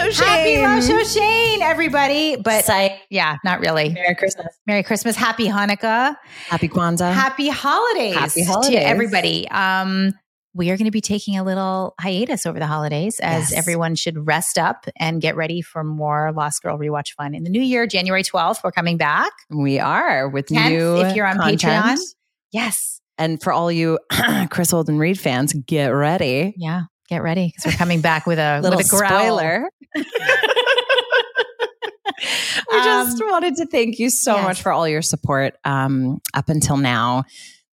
Happy Rosh Happy Rosh Hashanah, everybody. But Psych. yeah, not really. Merry Christmas. Merry Christmas. Happy Hanukkah. Happy Kwanzaa. Happy holidays. Happy to holidays. everybody. Um, we are going to be taking a little hiatus over the holidays as Yes. everyone should rest up and get ready for more Lost Girl rewatch fun in the new year. January 12th, we're coming back. we are with 10th, new if you're on content. Patreon. Yes. And for all you Kris Holden-Ried fans, get ready. Yeah. Get ready because we're coming back with a Little with a spoiler. we just Um, wanted to thank you so yes. much for all your support um, up until now.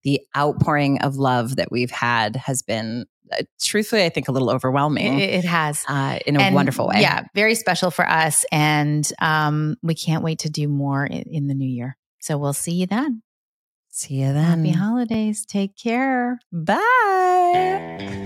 The outpouring of love that we've had has been, uh, truthfully, I think a little overwhelming It, it has. uh, in a And, wonderful way. Yeah, very special for us. And um, we can't wait to do more in, in the new year. So we'll see you then. See you then. Happy holidays. Take care. Bye.